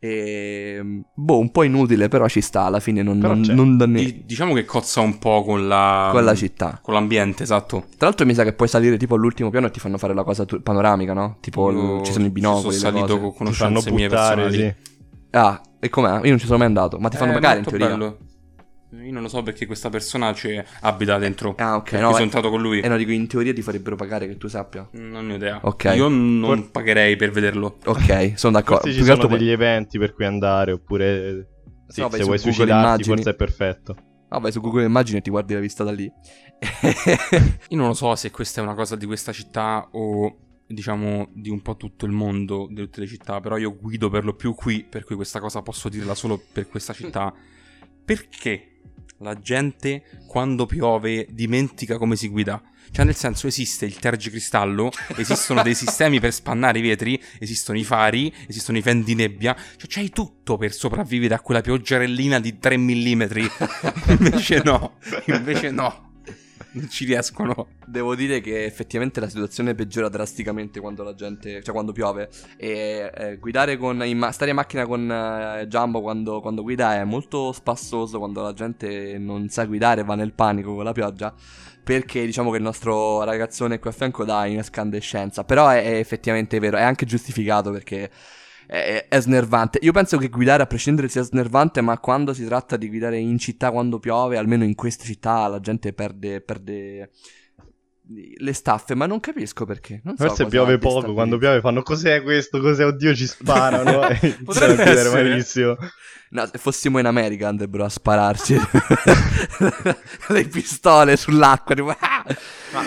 E boh, un po' inutile, però ci sta alla fine. Non, non, non danne- Di- diciamo che cozza un po' con la... con la città. Con l'ambiente, esatto. Tra l'altro, mi sa che puoi salire tipo all'ultimo piano e ti fanno fare la cosa tu- panoramica, no? Tipo Io l- ci sono i binocoli. sono salito con conoscenze mie buttare, personali. sì. Ah, e com'è? Io non ci sono mai andato. Ma ti fanno È pagare in molto teoria. bello. Io non lo so perché questa persona ci abita dentro. Ah, ok. Perché No, sono eh, entrato con lui. eh, no, dico, in teoria ti farebbero pagare che tu sappia. Non ho idea. Ok. Io non For- pagherei per vederlo. Ok, sono d'accordo. Forse ci Più che sono altro degli eventi per cui andare, oppure... Sì, No, se su vuoi Google suicidarti Immagini. forse è perfetto. Ah, vai su Google Immagini e ti guardi la vista da lì. *laughs* Io non lo so se questa è una cosa di questa città o diciamo di un po' tutto il mondo, di tutte le città, però io guido per lo più qui, per cui questa cosa posso dirla solo per questa città. *laughs* Perché la gente quando piove dimentica come si guida? Cioè nel senso esiste il tergicristallo, *laughs* esistono dei sistemi per spannare i vetri, esistono i fari, esistono i fendi nebbia, cioè c'hai tutto per sopravvivere a quella pioggerellina di 3 mm. *laughs* invece no, invece no. Non ci riescono. Devo dire che effettivamente la situazione peggiora drasticamente quando la gente, cioè quando piove. E eh, guidare con, in stare in macchina con eh, Jumbo quando, quando guida è molto spassoso quando la gente non sa guidare, va nel panico con la pioggia. Perché diciamo che il nostro ragazzone qui a fianco dà incandescenza. Però è, è effettivamente vero, è anche giustificato perché è, è snervante. Io penso che guidare a prescindere sia snervante, ma quando si tratta di guidare in città quando piove, almeno in queste città, la gente perde, perde le staffe, ma non capisco perché. Non Forse piove poco, destabilizza. quando piove fanno cos'è questo, cos'è oddio ci *laughs* sparano a *laughs* Potrebbe essere. malissimo. No, se fossimo in America andrebbero a spararci *laughs* le pistole sull'acqua, tipo, ah!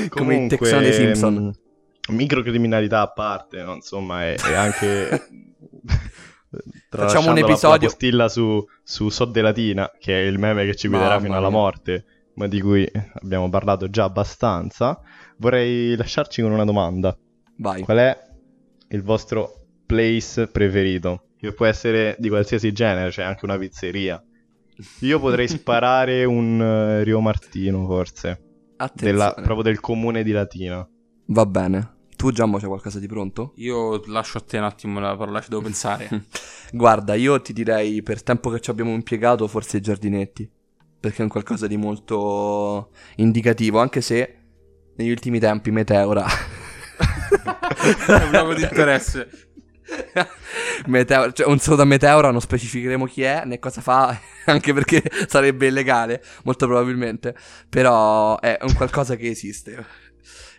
Come i comunque, texani dei Simpson. mh, Microcriminalità a parte, no? insomma, è, è anche... *laughs* Facciamo un episodio- La postilla su, su Sodde Latina, che è il meme che ci guiderà Mamma fino alla mia. morte, ma di cui abbiamo parlato già abbastanza. Vorrei lasciarci con una domanda. Vai. Qual è il vostro place preferito? Che può essere di qualsiasi genere, cioè anche una pizzeria. Io potrei *laughs* sparare un eh, Rio Martino, forse. Della- proprio del comune di Latina. Va bene. Tu, Giammo, c'è qualcosa di pronto? Io lascio a te un attimo la parola, ci devo pensare. *laughs* Guarda, io ti direi per tempo che ci abbiamo impiegato, forse i giardinetti. perché è un qualcosa di molto indicativo, anche se negli ultimi tempi Meteora... *laughs* è un luogo di interesse. *laughs* Meteora, cioè un saluto a Meteora, non specificheremo chi è né cosa fa, anche perché sarebbe illegale, molto probabilmente. Però è un qualcosa che esiste.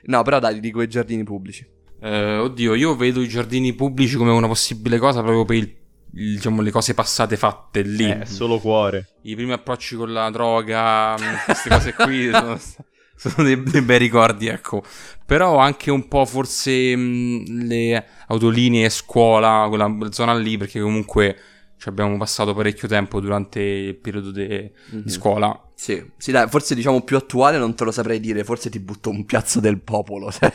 No, però dai, dico i giardini pubblici. Eh, oddio, io vedo i giardini pubblici come una possibile cosa proprio per il, il- diciamo, le cose passate fatte lì. Eh, solo cuore. I primi approcci con la droga, mh, queste cose qui *laughs* sono, sono dei, dei bei ricordi, ecco. Però anche un po' forse mh, le autolinee scuola, quella zona lì, perché comunque ci abbiamo passato parecchio tempo durante il periodo de- Mhm. di scuola. Sì, sì, dai, forse diciamo più attuale non te lo saprei dire, forse ti butto un piazzo del popolo, *laughs* cioè.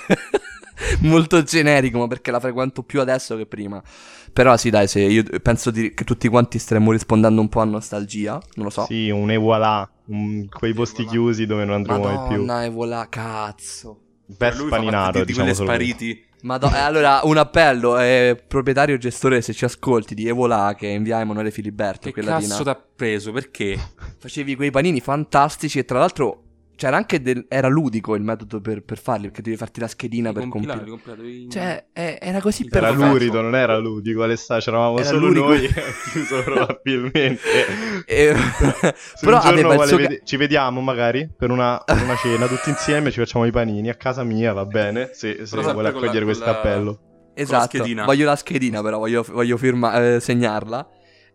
molto generico, ma perché la frequento più adesso che prima. Però sì, dai, se io penso di- che tutti quanti staremmo rispondendo un po' a nostalgia, non lo so. Sì, un e voilà, un- quei posti voilà. chiusi dove non andremo mai più. Madonna, e voilà, cazzo. Best paninaro, di diciamo quelle solo. spariti. Madonna, eh, allora un appello, eh, proprietario gestore, se ci ascolti di Evola che invia Emanuele Filiberto, Che quella di cazzo Na- t'ha preso? Perché? Facevi quei panini fantastici e tra l'altro c'era anche del... era ludico il metodo per, per farli, perché devi farti la schedina per Compilare, compilare. devi- Cioè, eh, era così Era perfetto. lurido, non era ludico, Alessà, c'eravamo Era solo lurico. noi, *laughs* chiuso probabilmente. Eh, *laughs* Se però aveva il vuole suo... vede- ci vediamo magari per una, per una cena tutti insieme, ci facciamo i panini a casa mia, va bene? Se, se vuole accogliere questo appello. Esatto, voglio la schedina però, voglio, voglio firma- eh, segnarla.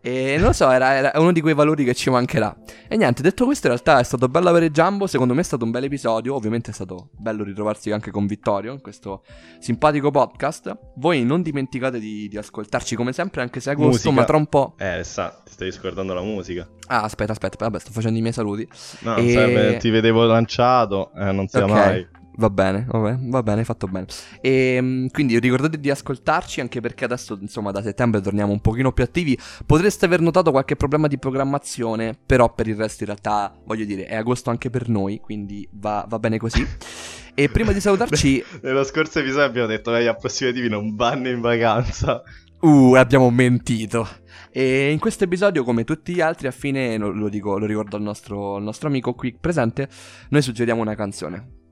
E non lo so, era, era uno di quei valori che ci mancherà. E niente, detto questo, in realtà è stato bello avere Jumbo. Secondo me è stato un bel episodio. Ovviamente è stato bello ritrovarsi anche con Vittorio in questo simpatico podcast. Voi non dimenticate di, di ascoltarci come sempre, anche se è agosto, ma tra un po'. Eh, Alessà, ti stai scordando la musica. Ah, aspetta, aspetta, vabbè, sto facendo i miei saluti. No, E- serve, ti vedevo lanciato, eh, non sia Ok. mai. Va bene, va bene, va bene, fatto bene. E quindi ricordate di ascoltarci anche perché adesso, insomma, da settembre torniamo un pochino più attivi. Potreste aver notato qualche problema di programmazione, però per il resto in realtà, voglio dire, è agosto anche per noi, quindi va, va bene così. *laughs* E prima di salutarci, Nello scorso episodio abbiamo detto gli approssimativi non vanno in vacanza. uh, abbiamo mentito. E in questo episodio, come tutti gli altri, a fine, lo, lo dico, lo ricordo al nostro, al nostro amico qui presente, noi suggeriamo una canzone.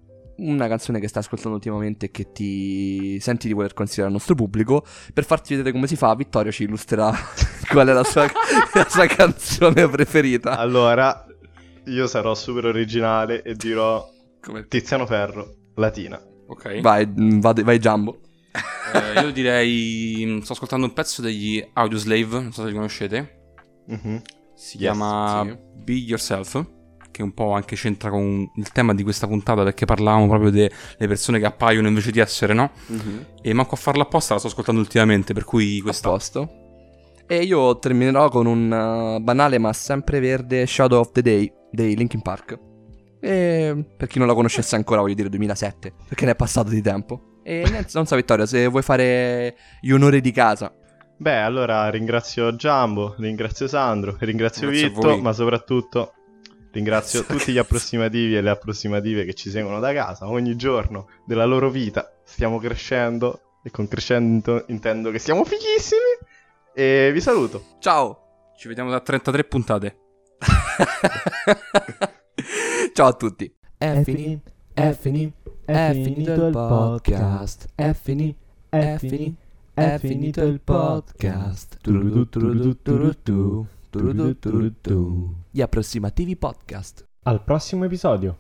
Una canzone che stai ascoltando ultimamente e che ti senti di voler consigliare al nostro pubblico. Per farti vedere come si fa, Vittorio ci illustrerà *laughs* qual è la sua, *laughs* la sua canzone preferita. Allora, io sarò super originale e dirò Come- Tiziano Ferro, Latina. Ok. Vai, mm, vade- vai Jumbo. Eh, io direi. Sto ascoltando un pezzo degli Audioslave, non so se li conoscete. Mhm. Si Yes, chiama sì. Be Yourself. Che un po' anche c'entra con il tema di questa puntata perché parlavamo proprio delle persone che appaiono invece di essere, no? E manco a farla apposta la sto ascoltando ultimamente, per cui A questa. posto. E io terminerò con un uh, banale ma sempre verde Shadow of the Day dei Linkin Park. E per chi non la conoscesse ancora, voglio dire 2007, perché ne è passato di tempo. E *laughs* niente, non so Vittorio, se vuoi fare gli onori di casa. Beh, allora ringrazio Giambo, ringrazio Sandro, ringrazio Grazie a Vitto, ma soprattutto ringrazio tutti gli approssimativi e le approssimative che ci seguono da casa ogni giorno della loro vita. Stiamo crescendo e con crescendo intendo che siamo fighissimi. E vi saluto. Ciao! Ci vediamo da 33 puntate. *laughs* Ciao a tutti. È finito, è finito, è finito il podcast. È finito, è finito, è finito il podcast. Gli approssimativi podcast. Al prossimo episodio.